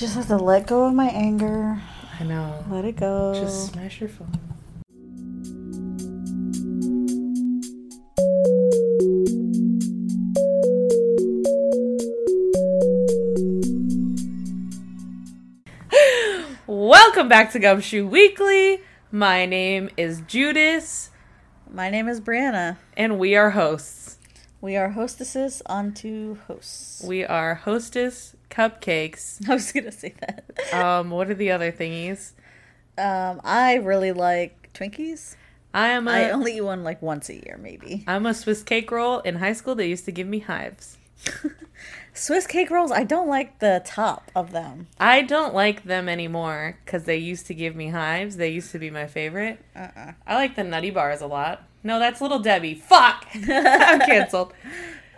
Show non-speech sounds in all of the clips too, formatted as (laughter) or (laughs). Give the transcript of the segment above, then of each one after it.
just have to let go of my anger. I know. Let it go. Just smash your phone. Welcome back to Gumshoe Weekly. My name is Judas, my name is Brianna. and we are hosts. We are hostesses onto hosts. We are hostess cupcakes. (laughs) I was gonna say that. Um, what are the other thingies? Um, I really like Twinkies. I am a I only eat one like once a year, maybe. I'm a Swiss cake roll. In high school, they used to give me hives. (laughs) Swiss cake rolls. I don't like the top of them. I don't like them anymore because they used to give me hives. They used to be my favorite. Uh-uh. I like the nutty bars a lot. No, that's Little Debbie. Fuck! (laughs) I'm canceled.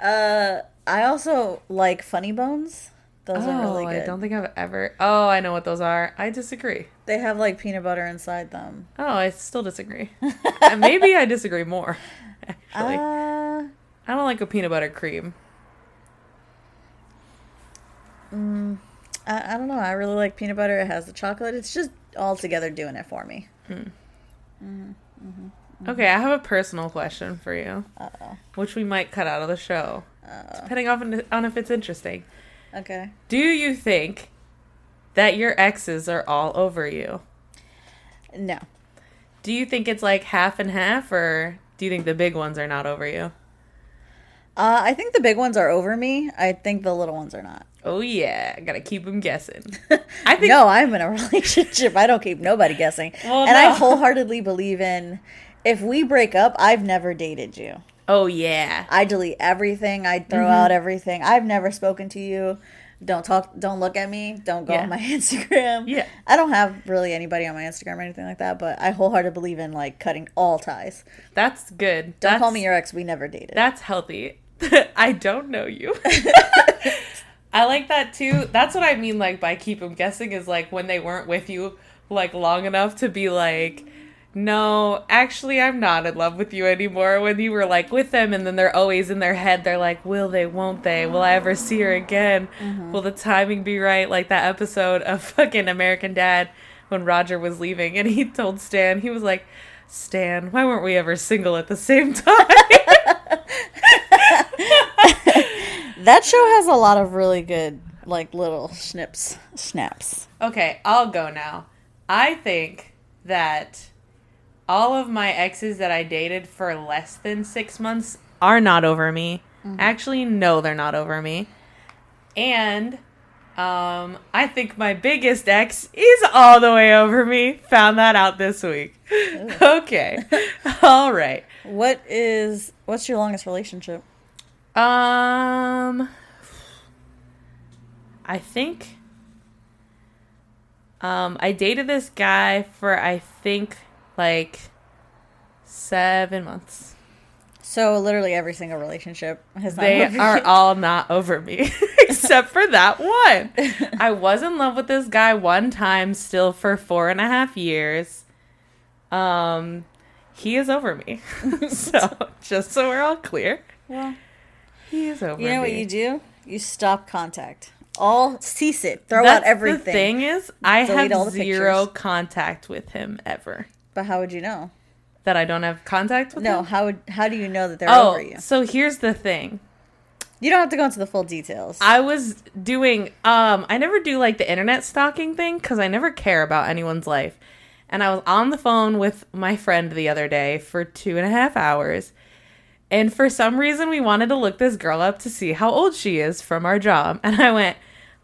Uh, I also like Funny Bones. Those are oh, really good. I don't think I've ever. Oh, I know what those are. I disagree. They have like peanut butter inside them. Oh, I still disagree. (laughs) Maybe I disagree more. (laughs) Actually, Uh, I don't like a peanut butter cream. mm, I, I don't know. I really like peanut butter. It has the chocolate. It's just all together doing it for me. Okay, I have a personal question for you, Uh-oh. which we might cut out of the show, Uh-oh. depending on on if it's interesting. Okay. Do you think that your exes are all over you? No. Do you think it's like half and half, or do you think the big ones are not over you? Uh, I think the big ones are over me. I think the little ones are not. Oh yeah, I gotta keep them guessing. (laughs) I think no, I'm in a (laughs) relationship. I don't keep nobody guessing. Well, and I (laughs) wholeheartedly believe in if we break up, I've never dated you. Oh yeah, I delete everything. I throw Mm-hmm. out everything. I've never spoken to you. Don't talk. Don't look at me. Don't go Yeah. on my (laughs) Instagram. Yeah. I don't have really anybody on my Instagram or anything like that. But I wholeheartedly believe in like cutting all ties. that's good. Don't that's, call me your ex. We never dated. That's healthy. (laughs) I don't know you. (laughs) I like that too. That's what I mean. Like by keep them guessing is like when they weren't with you like long enough to be like. No, actually, I'm not in love with you anymore. When you were like with them, and then they're always in their head, they're like, Will they, won't they? Will I ever see her again? Mm-hmm. Will the timing be right? Like that episode of (laughs) fucking American Dad when Roger was leaving and he told Stan, he was like, Stan, why weren't we ever single at the same (laughs) time? (laughs) that show has a lot of really good like little snips, snaps. Okay, I'll go now. I think that all of my exes that I dated for less than six months are not over me. Actually, no, they're not over me. And um, I think my biggest ex is all the way over me. Found that out this week. (laughs) okay. (laughs) all right. What is what's your longest relationship? Um, I think. Um, I dated this guy for I think like seven months. So literally every single relationship has They are you. all not over me, (laughs) except for that one. (laughs) I was in love with this guy one time, still for four and a half years. Um, he is over me. (laughs) so just so we're all clear, Well, he is over you know me. what you do? You stop contact. All cease it. Throw That's out everything. The thing is, I Delete have zero pictures. contact with him ever. But how would you know? That I don't have contact with them? No, him. how would how do you know that they're Oh, over you? so here's the thing. You don't have to go into the full details. I was doing um I never do like the internet stalking thing cuz I never care about anyone's life. And I was on the phone with my friend the other day for two and a half hours. And for some reason we wanted to look this girl up to see how old she is from our job. (laughs) And I went,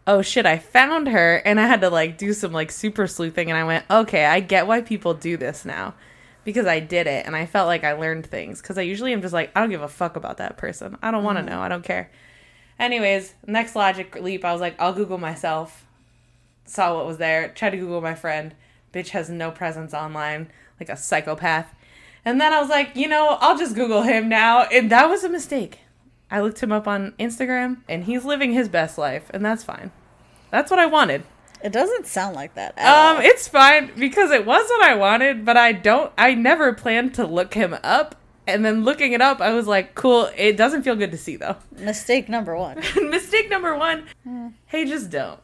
Oh shit, I found her and I had to like do some like super sleuthing and I went, Okay, I get why people do this now. Because I did it and I felt like I learned things. Because I usually am just like, I don't give a fuck about that person. I don't want to mm-hmm. know. I don't care. Anyways, next logic leap, I was like, I'll Google myself. Saw what was there. Tried to Google my friend. Bitch has no presence online, like a psychopath. And then I was like, you know, I'll just Google him now. And that was a mistake. I looked him up on Instagram, and he's living his best life, and that's fine. That's what I wanted. it doesn't sound like that. At Um, all. it's fine because it was what I wanted, but I don't. I never planned to look him up. And then looking it up, I was like, cool. It doesn't feel good to see though. (laughs) Mistake number one. Mistake number one. Hey, just don't.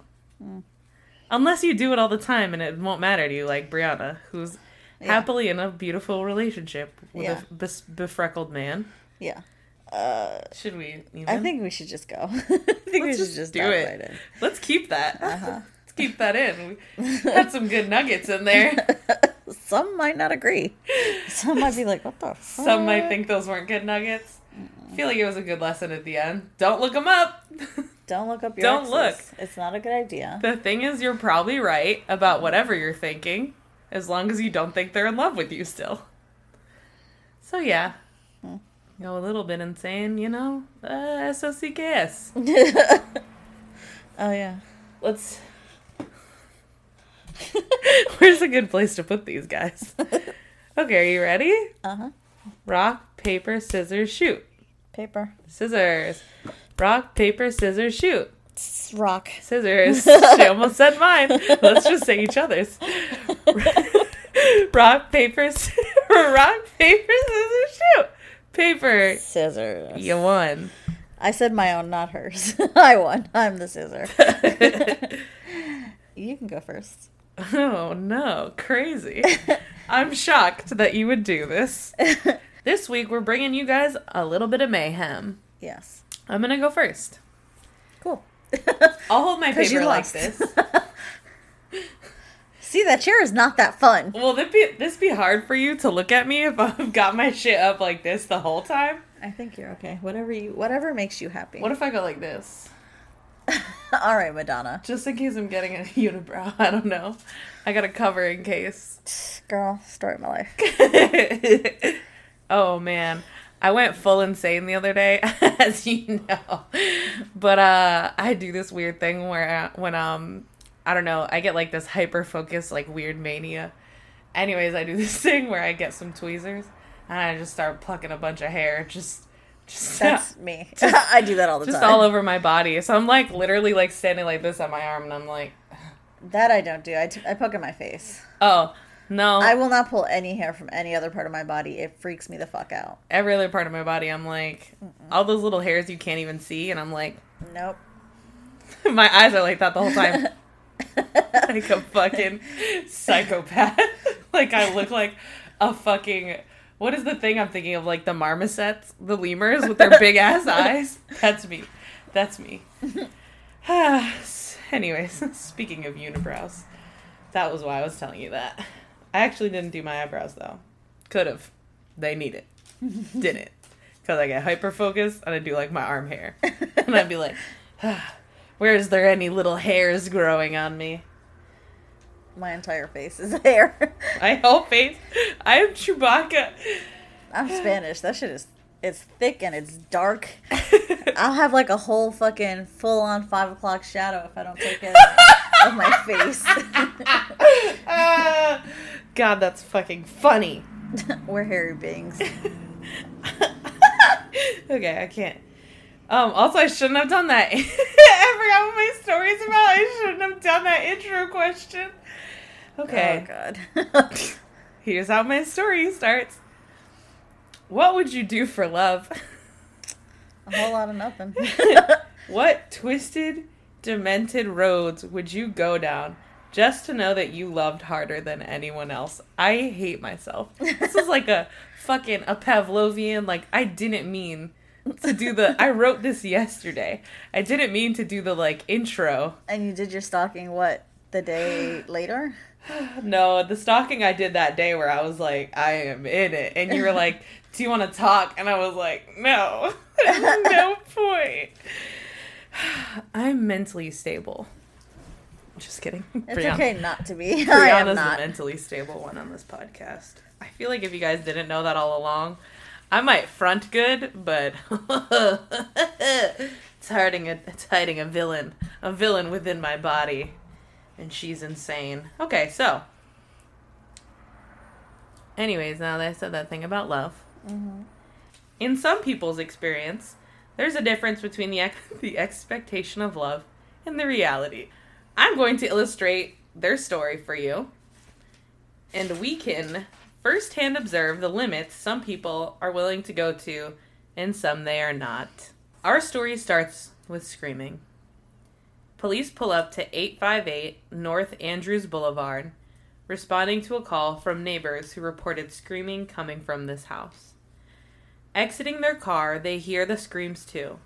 Unless you do it all the time and it won't matter to you, like Brianna, who's Yeah. happily in a beautiful relationship with Yeah. a bes- befreckled man. Yeah. Uh, Should we? Even? I think we should just go. (laughs) I think we Let's should just do it. right. Let's keep that. (laughs) Uh-huh. Let's keep that in. We (laughs) had some good nuggets in there. Some might not agree. Some might be like, "What the?" Fuck? Some might think those weren't good nuggets. I feel like it was a good lesson at the end. Don't look them up. Don't look up your. Don't exes. It's not a good idea. the thing is, you're probably right about whatever you're thinking, as long as you don't think they're in love with you still. So yeah. Go a little bit insane, you know. Uh, SOCKS. (laughs) oh yeah. Let's. (laughs) Where's a good place to put these guys? (laughs) Okay, are you ready? Uh huh. Rock, paper, scissors, shoot. Paper. Scissors. Rock, paper, scissors, shoot. S- Rock. Scissors. she almost said mine. Let's just say each other's. Rock, paper, rock, paper, scissors, shoot. Paper. Scissors. You won. I said my own, not hers. (laughs) I won. I'm the scissor. (laughs) you can go first. Oh no, crazy. (laughs) I'm shocked that you would do this. This week we're bringing you guys a little bit of mayhem. yes. I'm gonna go first. Cool. I'll hold my paper like this. See, that chair is not that fun. Will this be this be hard for you to look at me if (laughs) I've got my shit up like this the whole time? I think you're okay. Whatever you, whatever makes you happy. What if I go like this? (laughs) All right, Madonna. Just in case I'm getting a (laughs) unibrow. I don't know. I got to cover in case. Girl, story of my life. oh man. I went full insane the other day, as you know. But uh I do this weird thing where uh, when um I don't know, I get like this hyper focus like weird mania. Anyways, I do (laughs) this thing where I get some tweezers and I just start plucking a bunch of hair just just (laughs) That's me. (laughs) I do that all the just time. Just all over my body. So I'm like literally like standing like this on my arm and I'm like, (sighs) That I don't do. I, t- I poke at my face. "Oh, no." I will not pull any hair from any other part of my body. It freaks me the fuck out. every other part of my body, I'm like, all those little hairs you can't even see, and I'm like, Nope. my eyes are like that the whole time, (laughs) like a fucking psychopath. (laughs) like I look like a fucking. What is the thing I'm thinking of? Like the marmosets, the lemurs with their big ass eyes. That's me. That's me. (sighs) Anyways, (laughs) speaking of unibrows, that was why I was telling you that. I actually didn't do my eyebrows though. Could have. They need it. Didn't. Because I get hyper focused and I do like my arm hair. And I'd be like, (sighs) ah, where is there any little hairs growing on me? My entire face is (laughs) hair. My whole face. I am Chewbacca. I'm Spanish. That shit is it's thick and it's dark. (laughs) I'll have like a whole fucking full on five o'clock shadow if I don't take it of my face. Ah, (laughs) God, that's fucking funny. We're hairy beings. okay, I can't. Um, also, I shouldn't have done that. I forgot what my story's about. I shouldn't have done that intro question. Okay. Oh god. (laughs) Here's how my story starts. What would you do for love? a whole lot of nothing. (laughs) (laughs) what twisted, demented roads would you go down just to know that you loved harder than anyone else? I hate myself. This is like a fucking a Pavlovian, like, I didn't mean to do the. I wrote this yesterday. I didn't mean to do the, like, intro. and you did your stalking what the day later? (sighs) No, the stalking I did that day where I was like, I am in it. And you were (laughs) like, Do you want to talk? And I was like, No, (laughs) no point. (sighs) I'm mentally stable. Just kidding. (laughs) It's Brianna- okay not to be. Brianna's the mentally stable one on this podcast. I feel like if you guys didn't know that all along, I might front good, but it's hiding a it's hiding a villain, a villain within my body, and she's insane. Okay, so, anyways, now that I said that thing about love, mm-hmm. in some people's experience, there's a difference between the ex- (laughs) the expectation of love and the reality. I'm going to illustrate their story for you, and we can firsthand observe the limits some people are willing to go to and some they are not. Our story starts with screaming. Police pull up to 858 North Andrews Boulevard, responding to a call from neighbors who reported screaming coming from this house. Exiting their car, they hear the screams too.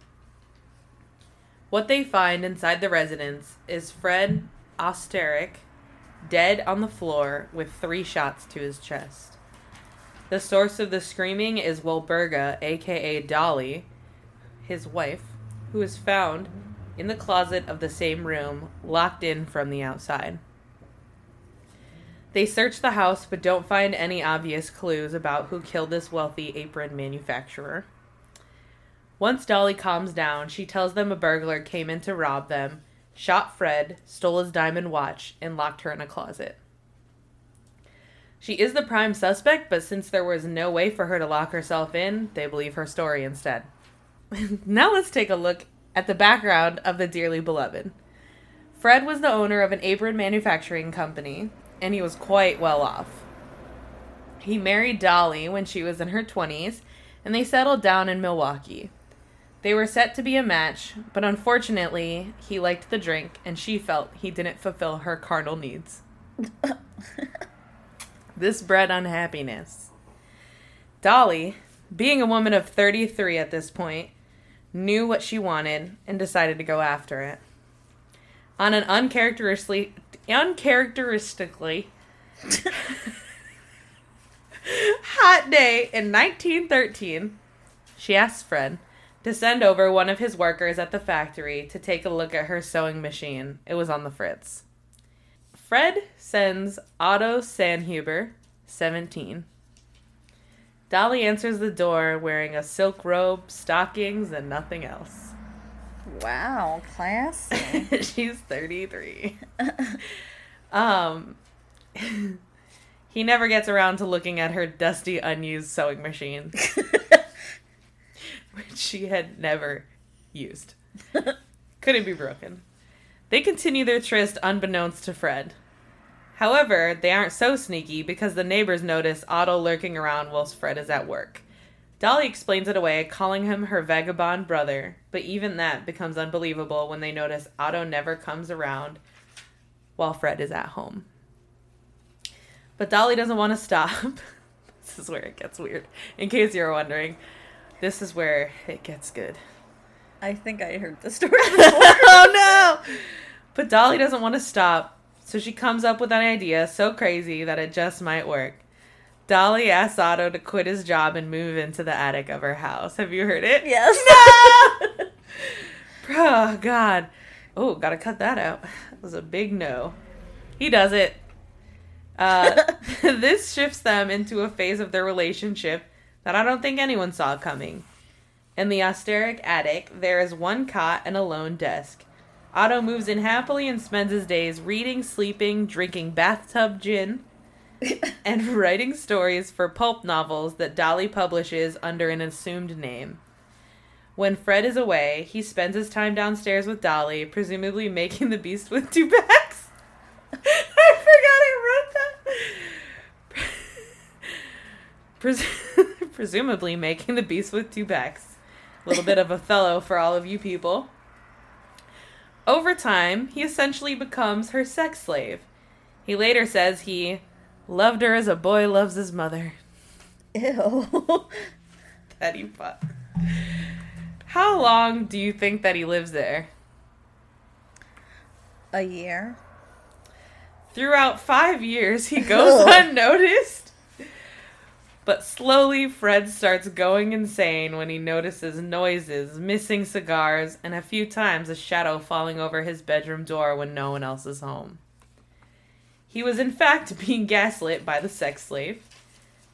What they find inside the residence is Fred Osterick dead on the floor with three shots to his chest. The source of the screaming is Wilburga, aka Dolly, his wife, who is found in the closet of the same room, locked in from the outside. They search the house but don't find any obvious clues about who killed this wealthy apron manufacturer. Once Dolly calms down, she tells them a burglar came in to rob them, shot Fred, stole his diamond watch, and locked her in a closet. She is the prime suspect, but since there was no way for her to lock herself in, they believe her story instead. (laughs) now let's take a look at the background of the dearly beloved. Fred was the owner of an apron manufacturing company, and he was quite well off. He married Dolly when she was in her 20s, and they settled down in Milwaukee. They were set to be a match, but unfortunately, he liked the drink, and she felt he didn't fulfill her carnal needs. (laughs) this bred unhappiness. Dolly, being a woman of 33 at this point, knew what she wanted and decided to go after it. On an uncharacteristically uncharacteristically (laughs) hot day in 1913, she asked Fred to send over one of his workers at the factory to take a look at her sewing machine. It was on the fritz. Fred sends Otto Sanhuber, 17. Dolly answers the door wearing a silk robe, stockings, and nothing else. Wow, classy. (laughs) She's 33. um (laughs) he never gets around to looking at her dusty unused sewing machine (laughs) which she had never used. Couldn't be broken. They continue their tryst unbeknownst to Fred. However, they aren't so sneaky because the neighbors notice Otto lurking around whilst Fred is at work. Dolly explains it away, calling him her vagabond brother, but even that becomes unbelievable when they notice Otto never comes around while Fred is at home. But Dolly doesn't want to stop. (laughs) this is where it gets weird, in case you're wondering. This is where it gets good. I think I heard the story before. (laughs) oh no! But Dolly doesn't want to stop, so she comes up with an idea so crazy that it just might work. Dolly asks Otto to quit his job and move into the attic of her house. Have you heard it? yes. (laughs) No! oh, God. Oh, gotta cut that out. That was a big no. He does it. Uh, (laughs) (laughs) this shifts them into a phase of their relationship that I don't think anyone saw coming. In the Osterick attic, there is one cot and a lone desk. Otto moves in happily and spends his days reading, sleeping, drinking bathtub gin, (laughs) and writing stories for pulp novels that Dolly publishes under an assumed name. When Fred is away, he spends his time downstairs with Dolly, presumably making the beast with two backs. (laughs) I forgot I wrote that. (laughs) Pres- presumably making the beast with two backs. A little bit of Othello for all of you people. Over time, he essentially becomes her sex slave. He later says he loved her as a boy loves his mother. Ew. (laughs) Petty fuck. How long do you think that he lives there? A year. Throughout five years, he (laughs) goes (laughs) unnoticed. But slowly, Fred starts going insane when he notices noises, missing cigars, and a few times a shadow falling over his bedroom door when no one else is home. He was, in fact, (laughs) being gaslit by the sex slave.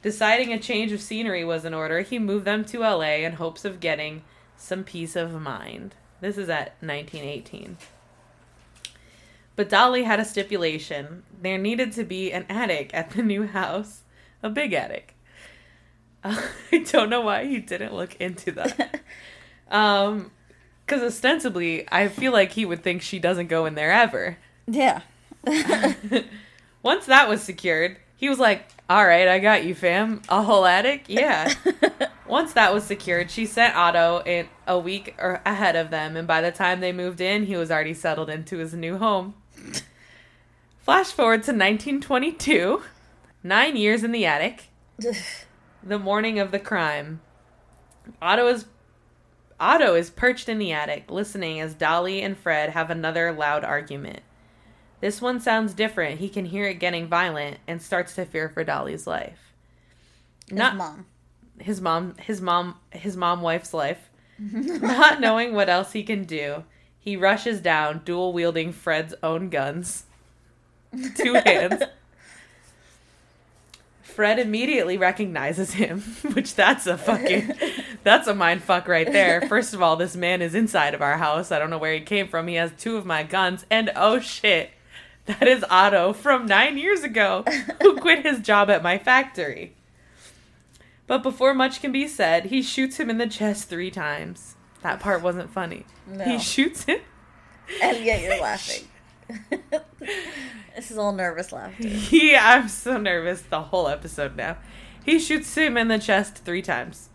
Deciding a change of scenery was in order, he moved them to LA in hopes of getting some peace of mind. This is at 1918. But Dolly had a stipulation. There needed to be an attic at the new house, a big attic. Uh, (laughs) I don't know why he didn't look into that. (laughs) Um, because ostensibly, I feel like he would think she doesn't go in there ever. Yeah. (laughs) Once that was secured, he was like, "All right, I got you, fam. A whole attic, yeah." Once that was secured, she sent Otto in a week or ahead of them, and by the time they moved in, he was already settled into his new home. Flash forward to 1922, nine years in the attic, the morning of the crime. Otto is Otto is perched in the attic, listening as Dolly and Fred have another loud argument. This one sounds different. He can hear it getting violent and starts to fear for Dolly's life. His Not mom. his mom his mom his mom wife's life. (laughs) Not knowing what else he can do, he rushes down, dual wielding Fred's own guns. Two hands. (laughs) Fred immediately recognizes him, (laughs) which that's a fucking (laughs) that's a mind fuck right there. First of all, this man is inside of our house. I don't know where he came from. He has two of my guns, and oh shit, that is Otto from nine years ago, who (laughs) quit his job at my factory. But before much can be said, he shoots him in the chest three times. That part wasn't funny. No. He shoots him. And yet you're laughing. (laughs) this is all nervous laughter. (laughs) Yeah, I'm so nervous the whole episode now. He shoots him in the chest three times.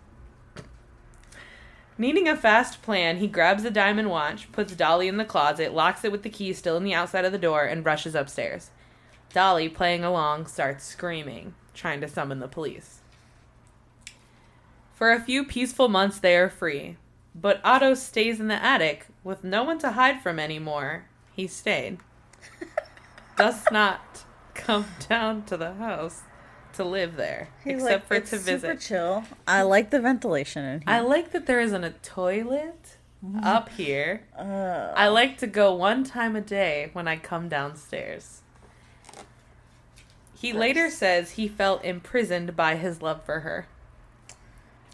Needing a fast plan, he grabs the diamond watch, puts Dolly in the closet, locks it with the key still in the outside of the door, and rushes upstairs. Dolly, playing along, starts screaming, trying to summon the police. For a few peaceful months, they are free. But Otto stays in the attic with no one to hide from anymore. He stayed. Does not come down to the house to live there, He's except like, for it's to super visit. chill. I like the ventilation in here. I like that there isn't a toilet up here. Uh, I like to go one time a day when I come downstairs. He later says he felt imprisoned by his love for her.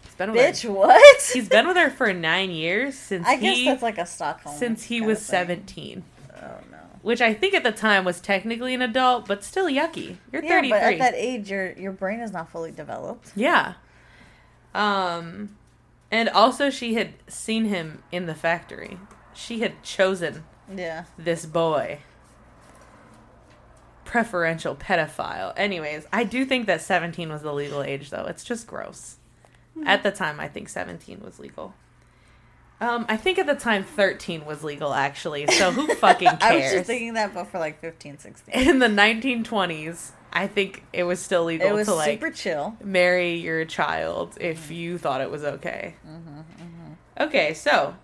He's been with bitch, her. what? He's been with her for nine years since I guess he that's like a Stockholm. since he was seventeen, Oh no. which I think at the time was technically an adult, but still yucky. You're Yeah, thirty but at that age, your your brain is not fully developed. Yeah. Um and also she had seen him in the factory. She had chosen Yeah. this boy. Preferential pedophile. Anyways, I do think that 17 was the legal age though. It's just gross. At the time I think 17 was legal. Um I think at the time 13 was legal actually. So who (laughs) fucking cares? I was just thinking that, but for like 15, 16. in the 1920s, I think it was still legal It was to like super chill. marry your child if you thought it was okay. Mm-hmm, Okay, so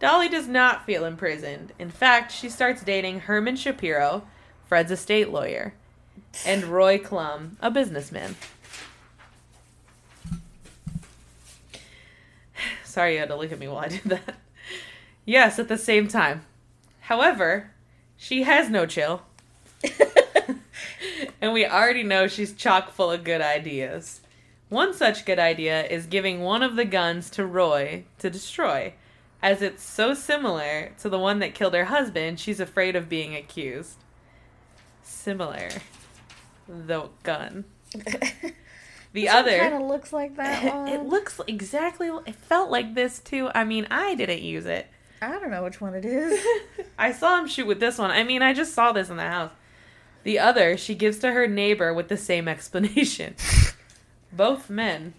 Dolly does not feel imprisoned. In fact, she starts dating Herman Shapiro, Fred's estate lawyer, and (laughs) Roy Klumb, a businessman. Sorry you had to look at me while I did that. Yes, at the same time. However, she has no chill. (laughs) and we already know she's chock full of good ideas. One such good idea is giving one of the guns to Roy to destroy, as it's so similar to the one that killed her husband, she's afraid of being accused. Similar. The gun. (laughs) The other. kind of looks like that (laughs) one. it looks exactly. It felt like this too. I mean, I didn't use it. I don't know which one it is. (laughs) I saw him shoot with this one. I mean, I just saw this in the house. The other, she gives to her neighbor with the same (laughs) explanation. Both men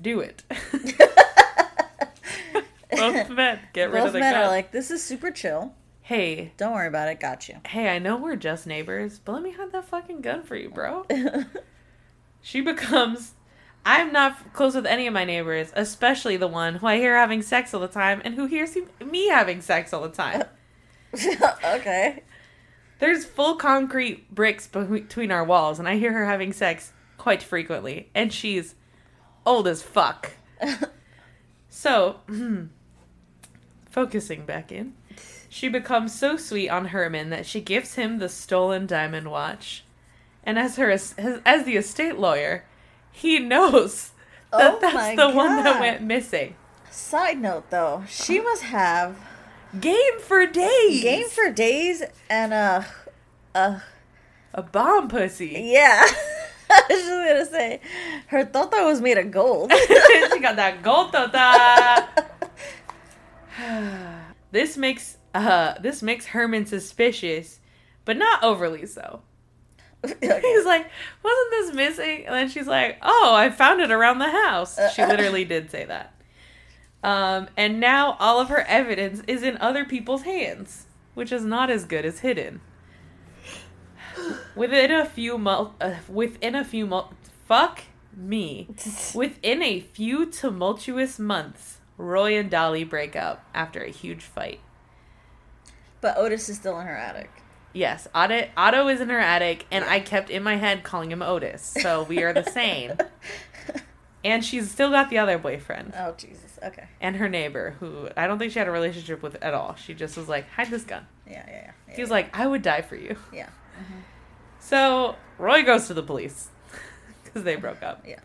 do it. Both men get rid Both of the men gun. are like, this is super chill. hey, Don't worry about it. Got you. hey, I know we're just neighbors, but let me have that fucking gun for you, bro. She becomes. I'm not close with any of my neighbors, especially the one who I hear having sex all the time and who hears me having sex all the time. (laughs) okay. There's full concrete bricks between our walls, and I hear her having sex quite frequently, and she's old as fuck. (laughs) So, (clears throat) focusing back in, she becomes so sweet on Herman that she gives him the stolen diamond watch, and as her as, as the estate lawyer, he knows that Oh that's the one that went missing. Side note though, she must have Game for days. game for days and a uh a bomb pussy. yeah. (laughs) I was just gonna say her tota was made of gold. (laughs) she got that gold tota. (laughs) this makes uh this makes Herman suspicious, but not overly so. (laughs) Okay. He's like, wasn't this missing? And then she's like, oh, I found it around the house. She literally did say that. Um, and now all of her evidence is in other people's hands, which is not as good as hidden. (sighs) Within a few mo- uh, within a few mo- fuck me. (laughs) Within a few tumultuous months, Roy and Dolly break up after a huge fight. But Otis is still in her attic. Yes, Otto, Otto is in her attic, and I kept in my head calling him Otis, so we are the same. (laughs) and she's still got the other boyfriend Oh Jesus. Okay. and her neighbor, who I don't think she had a relationship with at all. She just was like, hide this gun. Yeah, yeah, yeah. yeah He was like, I would die for you. yeah. (laughs) So Roy goes to the police (laughs) because they broke up. Yeah.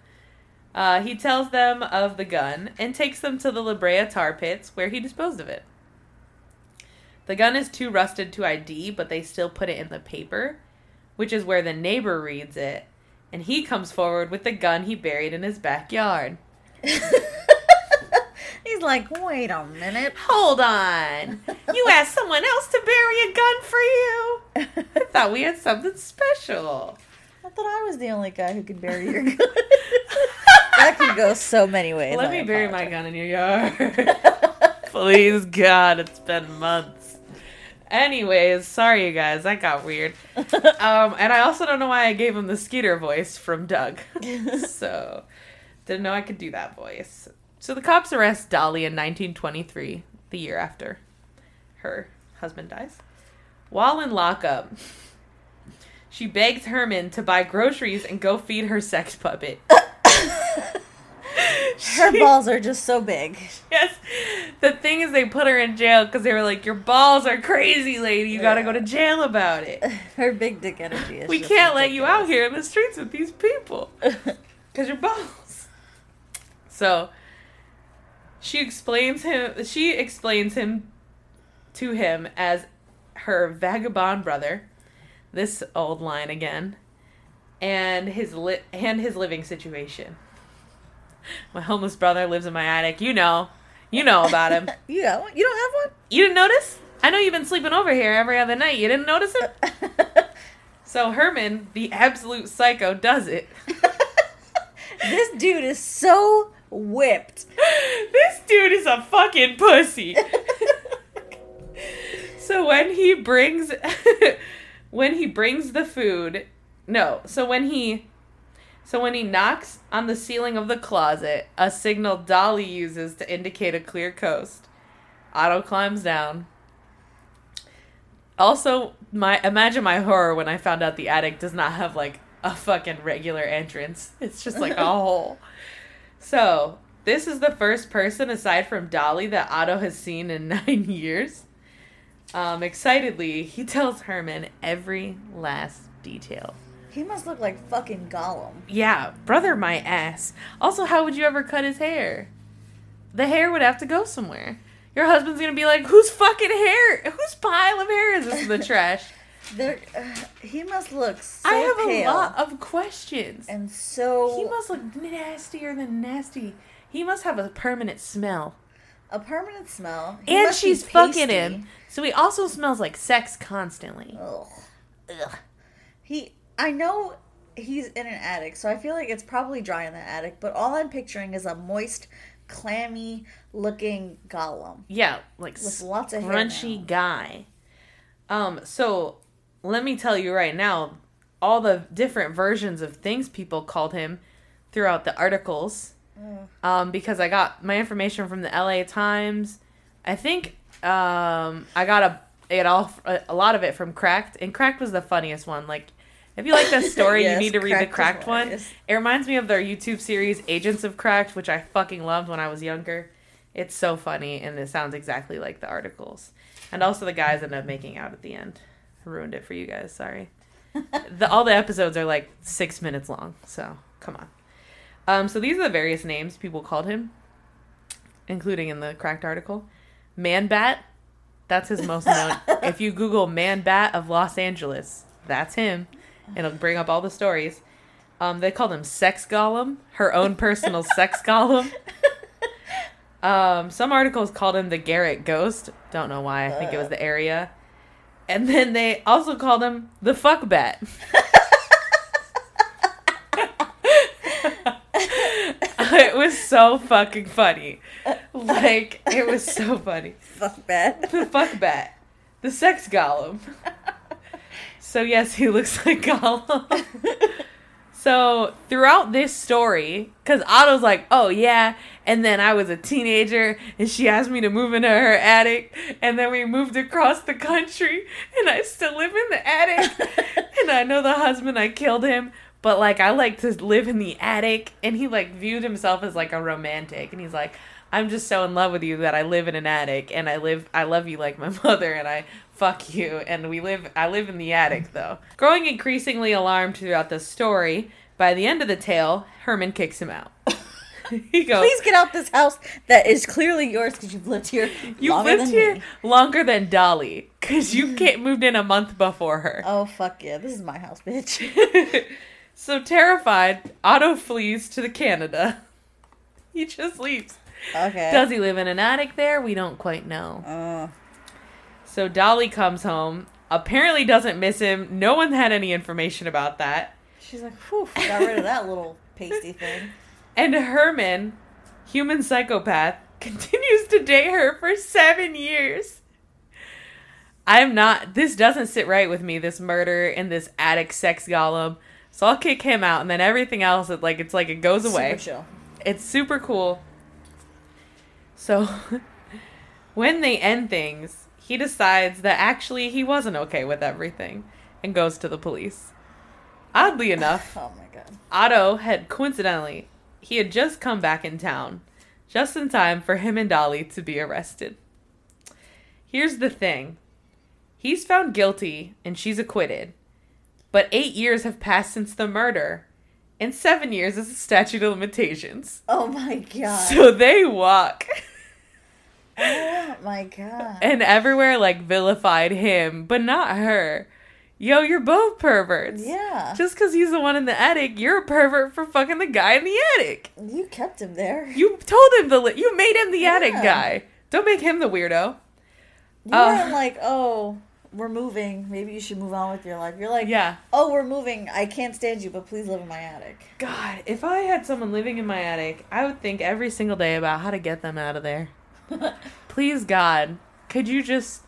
Uh, he tells them of the gun and takes them to the La Brea tar pits where he disposed of it. The gun is too rusted to ID, but they still put it in the paper, which is where the neighbor reads it, and he comes forward with the gun he buried in his backyard. (laughs) He's like, wait a minute. Hold on! You (laughs) asked someone else to bury a gun for you? I thought we had something special. I thought I was the only guy who could bury your (laughs) gun. that could go so many ways. Let I me bury my gun in your yard. Please, God, it's been months. Anyways, sorry you guys, that got weird. (laughs) Um, and I also don't know why I gave him the Skeeter voice from Doug. (laughs) so, didn't know I could do that voice. So the cops arrest Dolly in 1923, the year after her husband dies. While in lockup, she begs Herman to buy groceries and go feed her sex puppet. (laughs) (laughs) Her She- balls are just so big. Yes. The thing is, they put her in jail because they were like, "Your balls are crazy, lady. You got to go to jail about it. (laughs) Her big dick energy is. We can't let you out here in the streets with these people (laughs) because your balls." So she explains him. She explains him to him as her vagabond brother. This old line again, and his li- and his living situation. My homeless brother lives in my attic. You know, you know about him. (laughs) You? You don't have one. You didn't notice? I know you've been sleeping over here every other night. You didn't notice it? (laughs) So Herman, the absolute psycho, does it. (laughs) this dude is so whipped. this dude is a fucking pussy. so when he brings when he brings the food, no, so when he so when he knocks on the ceiling of the closet, a signal Dolly uses to indicate a clear coast. Otto climbs down. Also, my imagine my horror when I found out the attic does not have like a fucking regular entrance. It's just like a (laughs) hole. So, this is the first person aside from Dolly that Otto has seen in (laughs) nine years. Um, excitedly, he tells Herman every last detail. He must look like fucking Gollum. Yeah, brother, my ass. Also, how would you ever cut his hair? The hair would have to go somewhere. Your husband's gonna be like, whose fucking hair? Whose pile of hair is this in the (laughs) trash? There, uh, he must look so I have pale a lot of questions. and so He must look nastier than nasty. He must have a permanent smell. a permanent smell. He and she's fucking him. So he also smells like sex constantly. Ugh. Ugh. He, I know he's in an attic, so I feel like it's probably dry in the attic. But all I'm picturing is a moist, clammy looking Gollum. Yeah, like With lots of hair crunchy guy. Um, so let me tell you right now, all the different versions of things people called him throughout the articles. Um, because I got my information from the LA Times. I think um I got a it all a lot of it from Cracked, and Cracked was the funniest one. Like, if you like that story, Yes, you need to read the Cracked one. It reminds me of their YouTube series Agents of Cracked, which I fucking loved when I was younger. It's so funny, and it sounds exactly like the articles. And also, the guys end up making out at the end. I ruined it for you guys. Sorry. (laughs) the all the episodes are like six minutes long, so come on. Um, so these are the various names people called him, including in the cracked article. Man Bat, that's his most known. (laughs) if you Google Man Bat of Los Angeles, that's him and it'll bring up all the stories. Um, they called him Sex Gollum, her own personal (laughs) Sex Gollum. Um, some articles called him the Garrett Ghost. Don't know why. I think it was the area. And then they also called him the Fuck Bat. (laughs) it was so fucking funny. Like, it was so funny. Fuck Bat. The Fuck Bat. The Sex Gollum. (laughs) So yes, he (laughs) looks like Gollum. so throughout this story, because Otto's like, oh yeah, and then I was a teenager and she asked me to move into her attic, and then we moved across the country, and I still live in the attic, (laughs) and I know the husband I killed him. But like I like to live in the attic, and he like viewed himself as like a romantic, and he's like, I'm just so in love with you that I live in an attic and I live I love you like my (laughs) mother and I fuck you and we live I live in the attic though. Growing increasingly alarmed throughout the story, by the end of the tale, Herman kicks him out. (laughs) he goes Please get out this house that is clearly yours because you've lived here. You've lived here me." longer than Dolly cuz you (laughs) can't moved in a month before her. Oh fuck yeah! This is my house, bitch. So terrified, Otto flees to the Canada. (laughs) He just leaves. Okay. Does he live in an attic there? We don't quite know. Uh, So Dolly comes home, apparently doesn't miss him. No one had any information about that. she's like, whew, got rid of that little pasty thing. (laughs) And Herman, human psychopath, (laughs) continues to date her for seven years. I'm not, this doesn't sit right with me, this murder and this attic sex Gollum. So I'll kick him out, and then everything else, it, like it's like it goes away. Super chill. It's super cool. So, (laughs) when they end things, he decides that actually he wasn't okay with everything and goes to the police. Oddly (laughs) enough, Oh my god. Otto had coincidentally, he had just come back in town, just in time for him and Dolly to be arrested. Here's the thing he's found guilty and she's acquitted, but eight years have passed since the murder, and seven years is the statute of limitations. Oh my god. So they walk. oh my god. and everywhere like vilified him, but not her. Yo, you're both perverts. yeah. Just because he's the one in the attic, you're a pervert for fucking the guy in the attic. you kept him there. You told him the li- you made him the attic guy. Don't make him the weirdo. You Uh, weren't like, oh, we're moving. Maybe you should move on with your life. You're like, Yeah. oh, we're moving. I can't stand you, but please live in my attic. God, if I had someone living in my attic, I would think every single day about how to get them out of there. (laughs) Please, God, could you just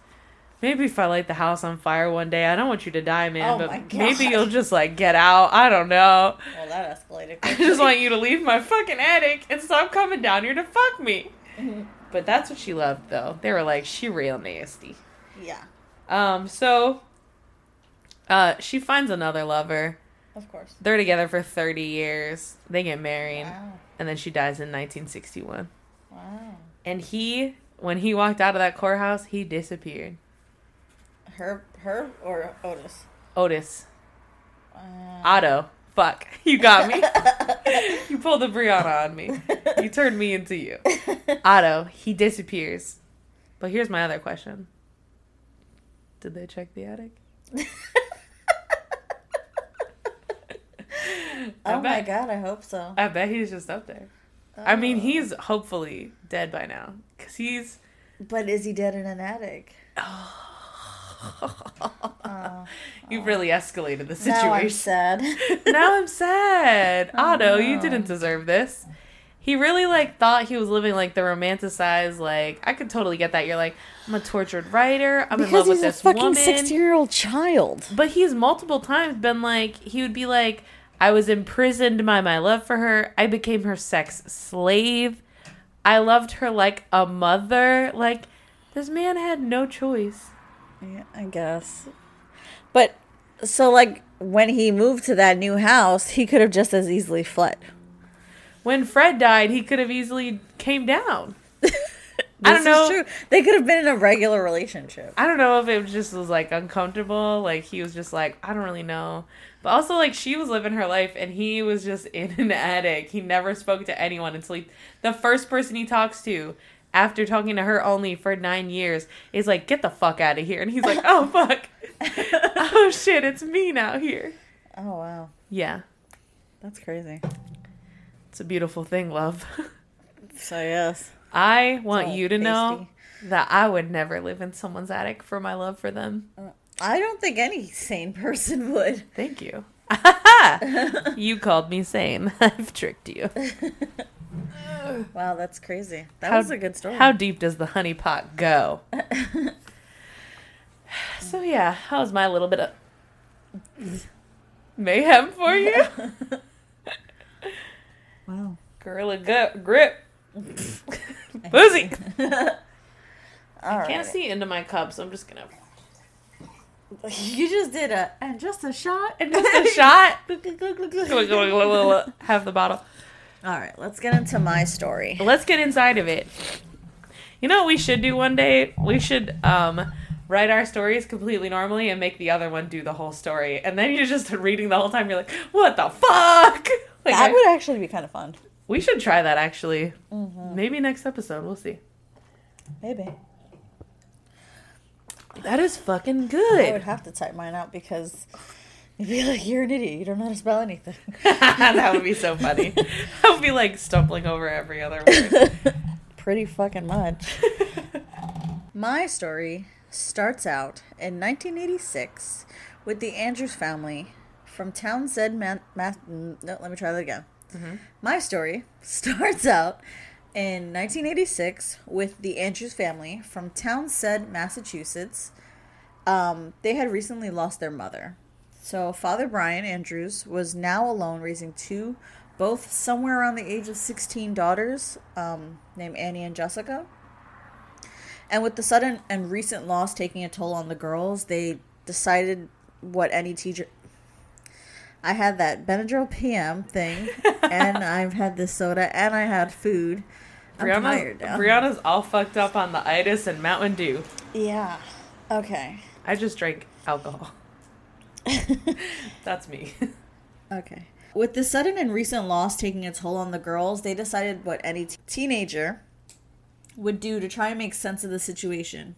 maybe if I light the house on fire one day, I don't want you to die, man, Oh but maybe you'll just like get out. I don't know. Well, that escalated. (laughs) I just want you to leave my fucking attic and stop coming down here to fuck me. Mhm. But that's what she loved, though. They were like, she real nasty. Yeah, Um, so, uh, she finds another lover. of course. They're together for 30 years. They get married. Wow. And then she dies in 1961. Wow. And he, when he walked out of that courthouse, he disappeared. Her, her, or Otis. Otis. Wow. Otto. Fuck. (laughs) You got me. (laughs) you pulled the Brianna on me. You turned me into you. (laughs) Otto, he disappears. But here's my other question. Did they check the attic? Oh my god, I hope so. I bet he's just up there. I mean, Oh. he's hopefully dead by now. Because he's. But is he dead in an attic? (sighs) Oh. oh, You've really escalated the situation. (laughs) now I'm sad. now I'm sad. Oh, Otto, you didn't deserve this. He really like thought he was living like the romanticized like I could totally get that. You're like I'm a tortured writer. I'm in love because with he's a this fucking woman. sixty-year-old child. But he's multiple times been like he would be like I was imprisoned by my love for her. I became her sex slave. I loved her like a mother. Like this man had no choice. Yeah, I guess. But so, like, when he moved to that new house, he could have just as easily fled. When Fred died, he could have easily came down. (laughs) I don't know. True. They could have been in a regular relationship. I don't know if it just was like uncomfortable. Like he was just like, I don't really know. But also like she was living her life and he was just in an attic. He never spoke to anyone until he, the first person he talks to after talking to her only for nine years is like, get the fuck out of here. And he's like, oh (laughs) fuck. (laughs) oh shit, it's me now here. Oh wow, Yeah. that's crazy. It's a beautiful thing, love. (laughs) So yes, I want you to know that I would never live in someone's attic for my love for them. I don't think any sane person (laughs) would. Thank you. (laughs) you called me sane. I've tricked you. Wow, that's crazy. That How- was a good story. How deep does the honeypot go? so yeah, how's my little bit of mayhem for you? Wow. Gorilla gut grip. (laughs) Pussy. (laughs) All right. Can't see into my cup, so I'm just gonna (laughs) You just did a and just a shot. and just a shot. Have the bottle. All right, let's get into my story. Let's get inside of it. You know what we should do one day? We should um write our stories completely normally and make the other one do the whole story. And then you're just reading the whole time you're like, "What the fuck?" (laughs) Like That would actually be kind of fun. we should try that actually. Mm-hmm. Maybe next episode, we'll see. Maybe. That is fucking good. I would have to type mine out because you'd be like, you're an idiot. You don't know how to spell anything. (laughs) that would be so funny. (laughs) I would be like stumbling over every other word. Pretty fucking much. My story starts out in 1986 with the Andrews family from Townsend, Man- Mass. No, let me try that again. My story (laughs) starts out in 1986 with the Andrews family from Townsend, Massachusetts. Um, they had recently lost their mother. So, Father Brian Andrews was now alone raising two, both somewhere around the age of 16 daughters, um, named Annie and Jessica. And with the sudden and recent loss taking a toll on the girls, they decided what any teacher. I had that Benadryl PM thing, (laughs) and I've had this soda, and I had food. I'm Brianna's, tired now. Brianna's all fucked up on the itis and Mountain Dew. Yeah. Okay. I just drank alcohol. (laughs) That's me. Okay. With the sudden and recent loss taking a toll on the girls, they decided what any t- teenager would do to try and make sense of the situation.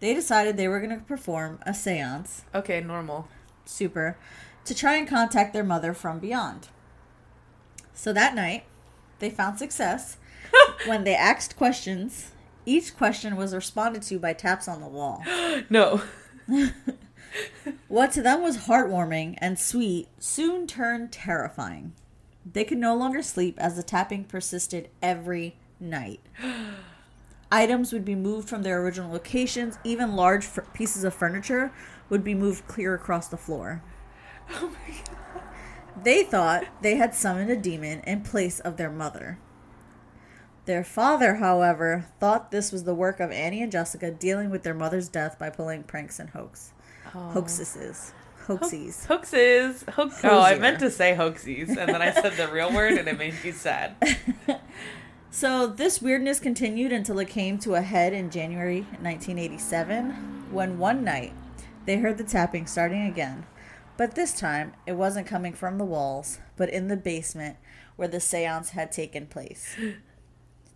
They decided they were going to perform a seance, okay, normal. super, to try and contact their mother from beyond. So that night, they found success (laughs) when they asked questions. Each question was responded to by taps on the wall. (gasps) No. (laughs) What to them was heartwarming and sweet soon turned terrifying. They could no longer sleep as the tapping persisted every night. Items would be moved from their original locations, even large f- pieces of furniture would be moved clear across the floor. Oh my god. They thought they had summoned a demon in place of their mother. Their father, however, thought this was the work of Annie and Jessica dealing with their mother's death by pulling pranks and hoax. Hoaxes. Hoaxies. Hoaxes. Hoax- oh, I meant to say hoaxies, and then I said the real word, and it made me sad. (laughs) So this weirdness continued until it came to a head in January 1987 when one night they heard the tapping starting again. But this time it wasn't coming from the walls, but in the basement where the seance had taken place.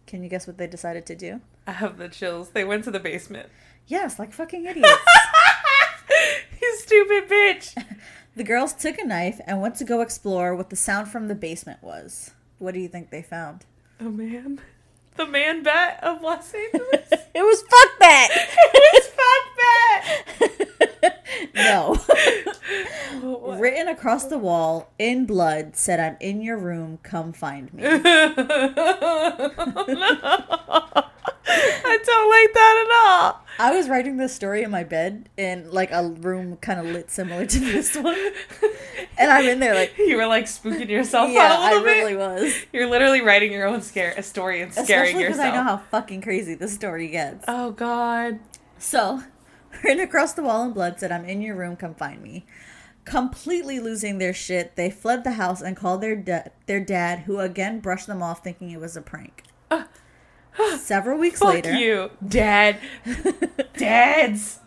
Can you guess what they decided to do? I have the chills. They went to the basement. Yes, like fucking idiots. (laughs) you stupid bitch. (laughs) the girls took a knife and went to go explore what the sound from the basement was. What do you think they found? Oh man. The man bet of Los Angeles. (laughs) It was fuck that. (laughs) it was fuck bat. (laughs) no. Written across the wall in blood said, I'm in your room, come find me. I don't like that at all. I was writing this story in my bed in like a room kind of lit similar to this one. And I'm in there like, You were like spooking yourself yeah, out a I little bit. really was. You're literally writing your own scare a story and scaring Especially because yourself. I know how fucking crazy this story gets. oh god. So, (laughs) written across the wall in blood said, I'm in your room, come find me. Completely losing their shit, they fled the house and called their, da- their dad, who again brushed them off thinking it was a prank. Several weeks Fuck later, you, Dad. (laughs) Dads.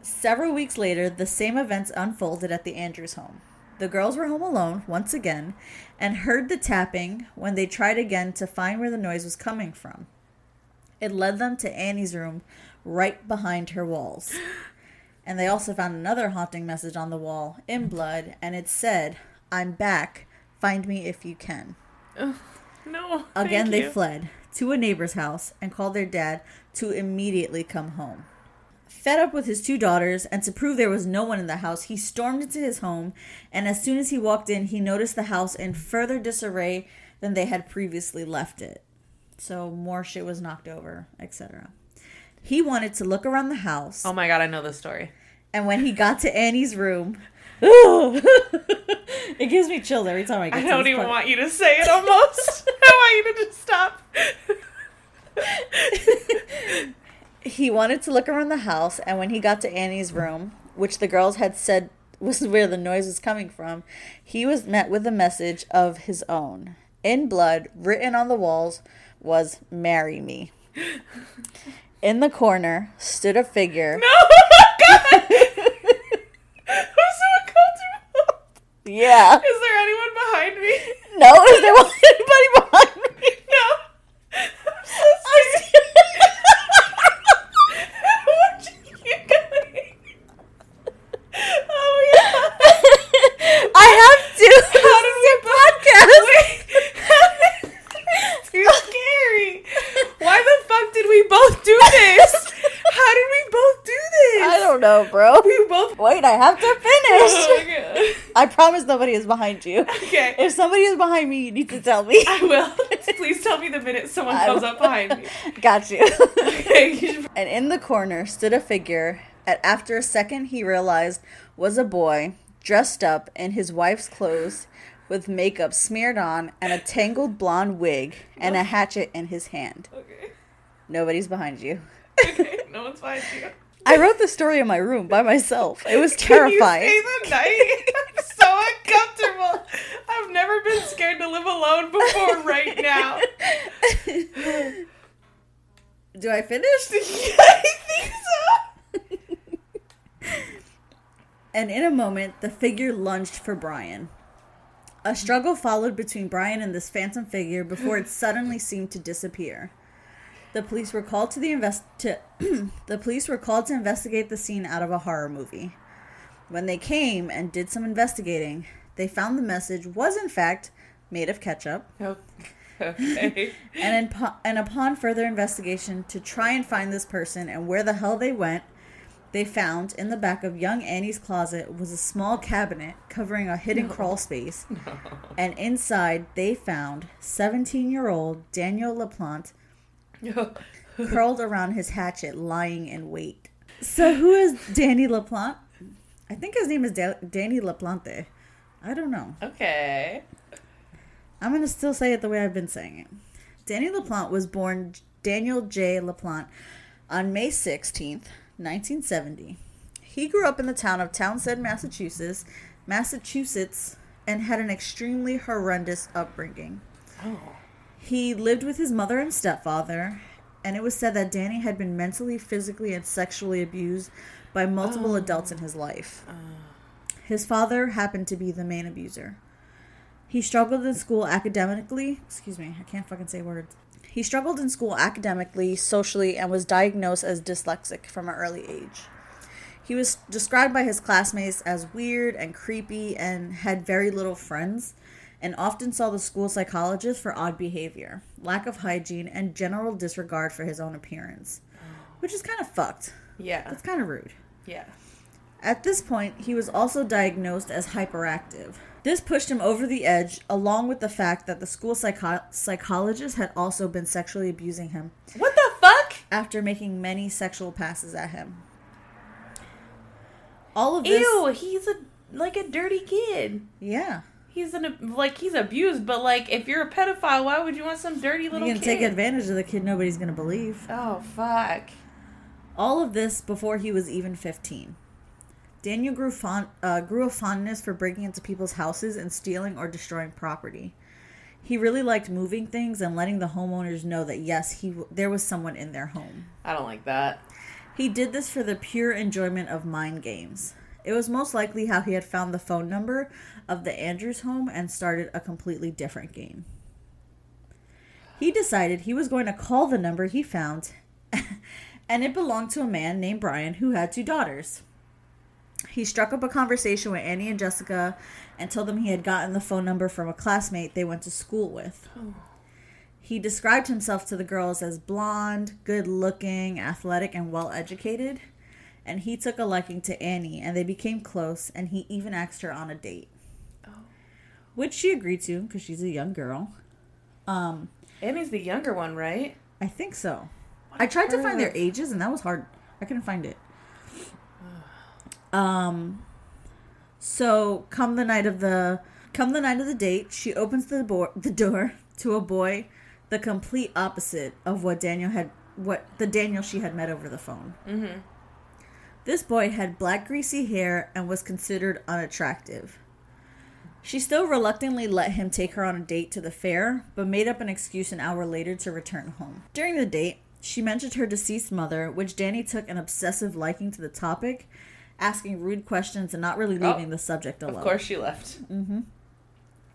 Several weeks later, the same events unfolded at the Andrews home. The girls were home alone once again and heard the tapping when they tried again to find where the noise was coming from. It led them to Annie's room right behind her walls. And they also found another haunting message on the wall in blood, and it said, I'm back. Find me if you can. No. Again, they you. fled to a neighbor's house and called their dad to immediately come home. Fed up with his two daughters and to prove there was no one in the house, he stormed into his home, and as soon as he walked in, he noticed the house in further disarray than they had previously left it. So more shit was knocked over, etc. He wanted to look around the house, Oh my god, I know this story. and when he got to Annie's room, (laughs) it gives me chills every time I get I don't even part. want you to say it almost. (laughs) (laughs) I want you to just stop. he wanted to look around the house, and when he got to Annie's room, which the girls had said was where the noise was coming from, he was met with a message of his own. In blood, written on the walls, was Marry Me. In the corner stood a figure. No, oh God. I'm so. Yeah. Is there anyone behind me? No, is there (laughs) anybody behind me? No. I'm so scared. (laughs) Watch you going. Oh my god. I have to. How did we podcast? (laughs) Wait. Too scary. Why the fuck did we both do this? How did we both do this? I don't know, bro. We both. Wait, I have to Oh finish. my god. I promise nobody is behind you. Okay. If somebody is behind me, you need to tell me. I will. Please tell me the minute someone comes up behind me. (laughs) Got you. Okay. you (laughs) and in the corner stood a figure, and after a second he realized was a boy dressed up in his wife's clothes with makeup smeared on and a tangled blonde wig and a hatchet in his hand. Okay. Nobody's behind you. Okay. No (laughs) one's behind you. I wrote the story in my room by myself. It was (laughs) Can you terrifying. the night? I'm so uncomfortable. I've never been scared to live alone before right now. Do I finish? yeah, (laughs) I think so. And in a moment, the figure lunged for Brian. A struggle followed between Brian and this phantom figure before it suddenly seemed to disappear. The police were called to the invest to (clears throat) the police were called to investigate the scene out of a horror movie. When they came and did some investigating, they found the message was in fact made of ketchup. (laughs) Okay. (laughs) And, in, and upon further investigation to try and find this person and where the hell they went, they found in the back of young Annie's closet was a small cabinet covering a hidden crawl space. (laughs) And inside, they found 17 year old Daniel LaPlante (laughs) curled around his hatchet, lying in wait. So, who is Danny LaPlante? I think his name is da- Danny LaPlante. I don't know. okay. I'm going to still say it the way I've been saying it. Danny LaPlante was born Daniel J. LaPlante on May 16th, 1970. He grew up in the town of Townsend, Massachusetts, Massachusetts, and had an extremely horrendous upbringing. Oh. He lived with his mother and stepfather, and it was said that Danny had been mentally, physically, and sexually abused by multiple oh. adults in his life. Uh. His father happened to be the main abuser. He struggled in school academically. Excuse me, I can't fucking say words. He struggled in school academically, socially, and was diagnosed as dyslexic from an early age. He was described by his classmates as weird and creepy and had very little friends, and often saw the school psychologist for odd behavior, lack of hygiene, and general disregard for his own appearance. Which is kind of fucked. Yeah. That's kind of rude. Yeah. At this point, he was also diagnosed as hyperactive. This pushed him over the edge, along with the fact that the school psycho- psychologist had also been sexually abusing him What the fuck? after making many sexual passes at him. All of this. Ew, he's a like a dirty kid. Yeah. He's an like he's abused, but like if you're a pedophile, why would you want some dirty little going to kid? take advantage of the kid nobody's going to believe. Oh fuck. All of this before he was even 15. Daniel grew, fond, uh, grew a fondness for breaking into people's houses and stealing or destroying property. He really liked moving things and letting the homeowners know that yes, he w- there was someone in their home. I don't like that. He did this for the pure enjoyment of mind games. It was most likely how he had found the phone number of the Andrews home and started a completely different game. He decided he was going to call the number he found, (laughs) and it belonged to a man named Brian who had two daughters. He struck up a conversation with Annie and Jessica and told them he had gotten the phone number from a classmate they went to school with. He described himself to the girls as blonde, good looking, athletic, and well educated. and he took a liking to Annie, and they became close, and he even asked her on a date. Which she agreed to because she's a young girl. Um, Annie's the younger one, right? I think so. I tried to find their ages, and that was hard. I couldn't find it. Um, so come the night of the come the night of the date, she opens the door the door to a boy, the complete opposite of what Daniel had what the Daniel she had met over the phone. Mm-hmm. This boy had black greasy hair and was considered unattractive. She still reluctantly let him take her on a date to the fair, but made up an excuse an hour later to return home. During the date, she mentioned her deceased mother, which Danny took an obsessive liking to the topic, asking rude questions and not really Oh, leaving the subject alone. Of course she left.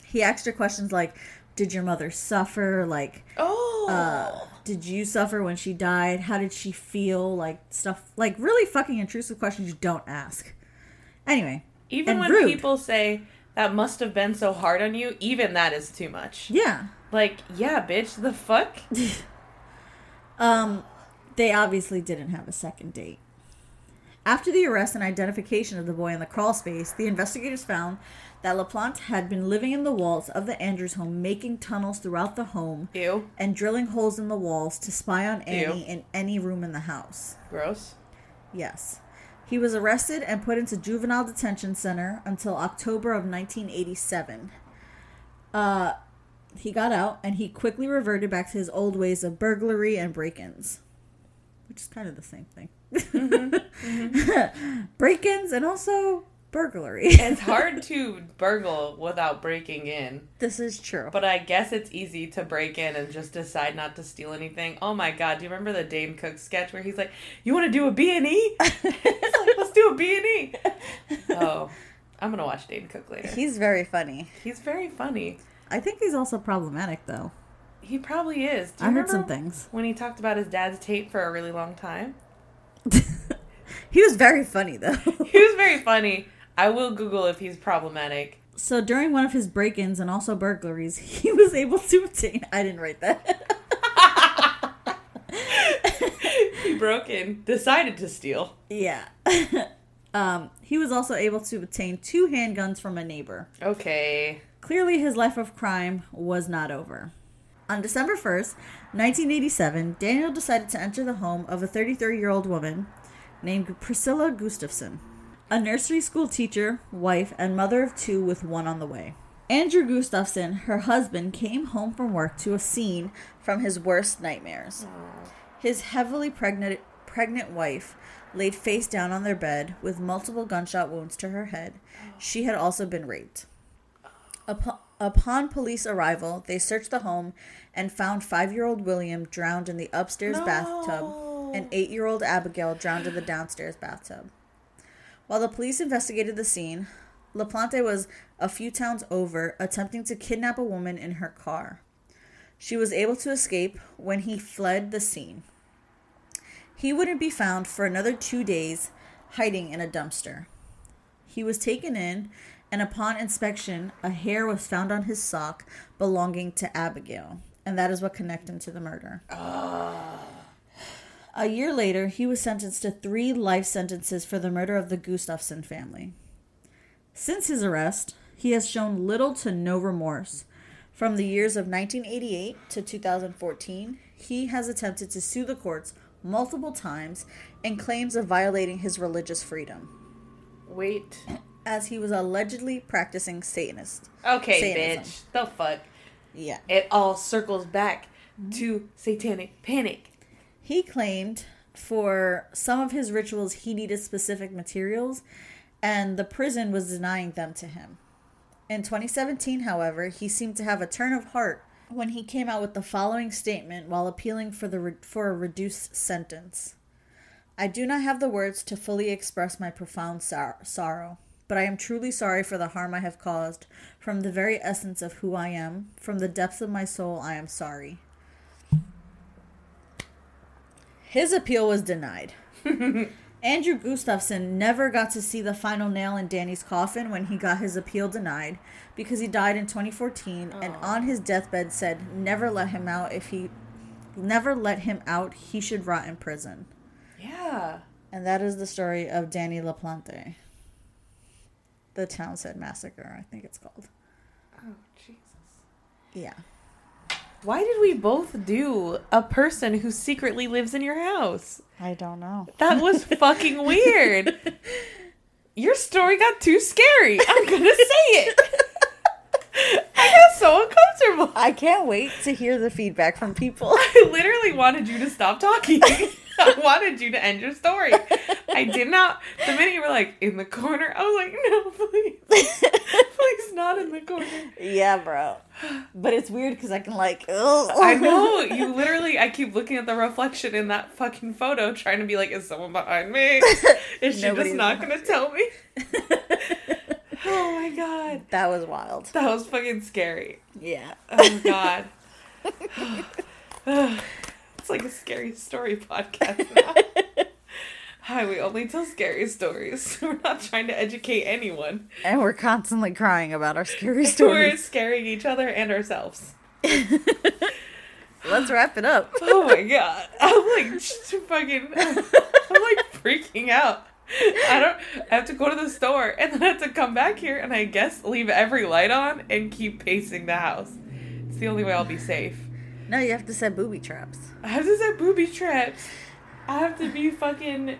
He asked her questions like, Did your mother suffer? Like, Oh. uh, did you suffer when she died? How did she feel? Like, stuff, like really fucking intrusive questions you don't ask. Anyway, even when rude. people say that must have been so hard on you, even that is too much. yeah. Like, yeah, bitch, the fuck? (laughs) Um, they obviously didn't have a second date. After the arrest and identification of the boy in the crawl space, the investigators found that LaPlante had been living in the walls of the Andrews home, making tunnels throughout the home Ew. and drilling holes in the walls to spy on Annie Ew. in any room in the house. Gross. Yes. He was arrested and put into juvenile detention center until October of 1987. Uh, he got out and he quickly reverted back to his old ways of burglary and break-ins, which is kind of the same thing. (laughs) break-ins and also burglary. It's (laughs) hard to burgle without breaking in, this is true. but I guess it's easy to break in and just decide not to steal anything. Oh my god, do you remember the Dane Cook sketch where he's like, "You want to do a B&E?" (laughs) (laughs) like, "Let's do a B&E." Oh, I'm going to watch Dane Cook later. He's very funny. He's very funny. I think he's also problematic though. He probably is. Do I heard some things. when he talked about his dad's tape for a really long time? he was very funny though. He was very funny. I will Google if he's problematic. So during one of his break-ins and also burglaries, (laughs) he was able to obtain. I didn't write that. (laughs) he broke in, decided to steal. yeah. (laughs) um, he was also able to obtain two handguns from a neighbor. Okay. Clearly, his life of crime was not over. On December 1st, 1987, Daniel decided to enter the home of a 33 year old woman named Priscilla Gustafson, a nursery school teacher, wife, and mother of two with one on the way. Andrew Gustafson, her husband, came home from work to a scene from his worst nightmares. His heavily pregnant, pregnant wife laid face down on their bed with multiple gunshot wounds to her head. She had also been raped. Upon, upon police arrival, they searched the home and found five year old William drowned in the upstairs bathtub No. and eight year old Abigail drowned in the downstairs bathtub. While the police investigated the scene, LaPlante was a few towns over attempting to kidnap a woman in her car. She was able to escape when he fled the scene. He wouldn't be found for another two days, hiding in a dumpster. He was taken in, and upon inspection, a hair was found on his sock belonging to Abigail, and that is what connected him to the murder. Ah. A year later, he was sentenced to three life sentences for the murder of the Gustafson family. Since his arrest, he has shown little to no remorse. From the years of 1988 to 2014, he has attempted to sue the courts multiple times and claims of violating his religious freedom, Wait. as he was allegedly practicing Satanist. Okay, Satanism. bitch. The fuck. Yeah. It all circles back to satanic panic. He claimed for some of his rituals he needed specific materials, and the prison was denying them to him. In 2017, however, he seemed to have a turn of heart when he came out with the following statement while appealing for the re- for a reduced sentence. I do not have the words to fully express my profound sor- sorrow, but I am truly sorry for the harm I have caused. From the very essence of who I am, from the depths of my soul, I am sorry. His appeal was denied. (laughs) Andrew Gustafson never got to see the final nail in Danny's coffin when he got his appeal denied because he died in 2014 and oh. on his deathbed said never let him out if he never let him out he should rot in prison. Yeah. And that is the story of Danny LaPlante. The Townsend Massacre, I think it's called. Oh Jesus. Yeah. Why did we both do a person who secretly lives in your house? I don't know. That was (laughs) fucking weird. Your story got too scary. I'm gonna say it. I got so uncomfortable. I can't wait to hear the feedback from people. (laughs) I literally wanted you to stop talking. (laughs) I wanted you to end your story. I did not. The minute you were like in the corner, I was like, no, please, please, not in the corner. yeah, bro. But it's weird because I can like. Ugh. I know you literally. I keep looking at the reflection in that fucking photo, trying to be like, is someone behind me? Is she Nobody's just not gonna tell me? (laughs) Oh my god, that was wild. that was fucking scary. Yeah. Oh god. (laughs) (sighs) (laughs) it's like a scary story podcast. (laughs) Hi, we only tell scary stories. (laughs) We're not trying to educate anyone. And we're constantly crying about our scary (laughs) stories. We're scaring each other and ourselves. Let's wrap it up. Oh my god. I'm like fucking I'm like freaking out. I don't I have to go to the store and then I have to come back here and I guess leave every light on and keep pacing the house. It's the only way I'll be safe. No, you have to set booby traps. I have to set booby traps. I have to be fucking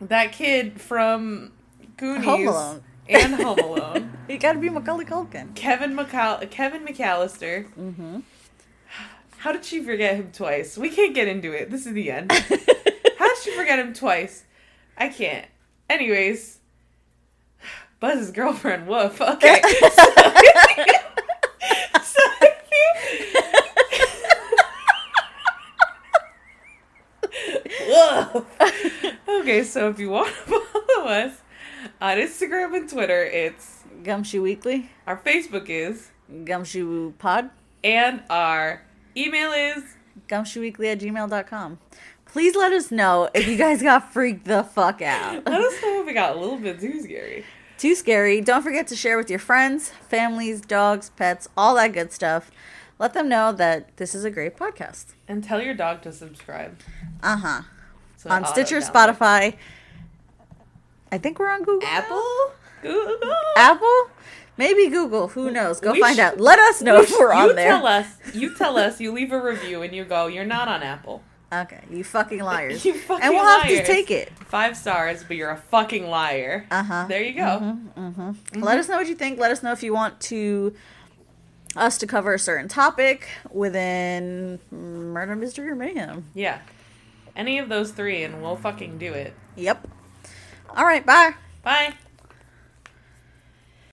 that kid from Goonies Home Alone. and (laughs) Home Alone. You gotta be Macaulay Culkin. Kevin McCall Kevin McAllister. Mm-hmm. How did she forget him twice? We can't get into it. This is the end. (laughs) How did she forget him twice? I can't. Anyways, (sighs) Buzz's girlfriend. Woof. Okay. (laughs) So, Woof. Okay, so if you want to (laughs) follow us on Instagram and Twitter, it's Gumshoe Weekly. our Facebook is, Gumshoe Pod. and our email is. Gumshoeweekly at gmail.com. Please let us know if you guys got freaked the fuck out. (laughs) Let us know if it got a little bit too scary. Too scary. Don't forget to share with your friends, families, dogs, pets, all that good stuff. Let them know that this is a great podcast. And tell your dog to subscribe. Uh huh. So On Stitcher, download. Spotify. I think we're on Google. Apple? Google? Apple? Maybe Google. Who knows? Go We find should- out. Let us know if we're you on there. tell us. You tell us. You leave a review and you go. You're not on Apple. Okay, you fucking liars. (laughs) You fucking and we'll have to take it. Five stars, but you're a fucking liar. Uh huh. There you go. Mm-hmm. Let us know what you think. Let us know if you want to us to cover a certain topic within murder, mystery, or mayhem. Yeah. Any of those three, and we'll fucking do it. Yep. All right. Bye. Bye.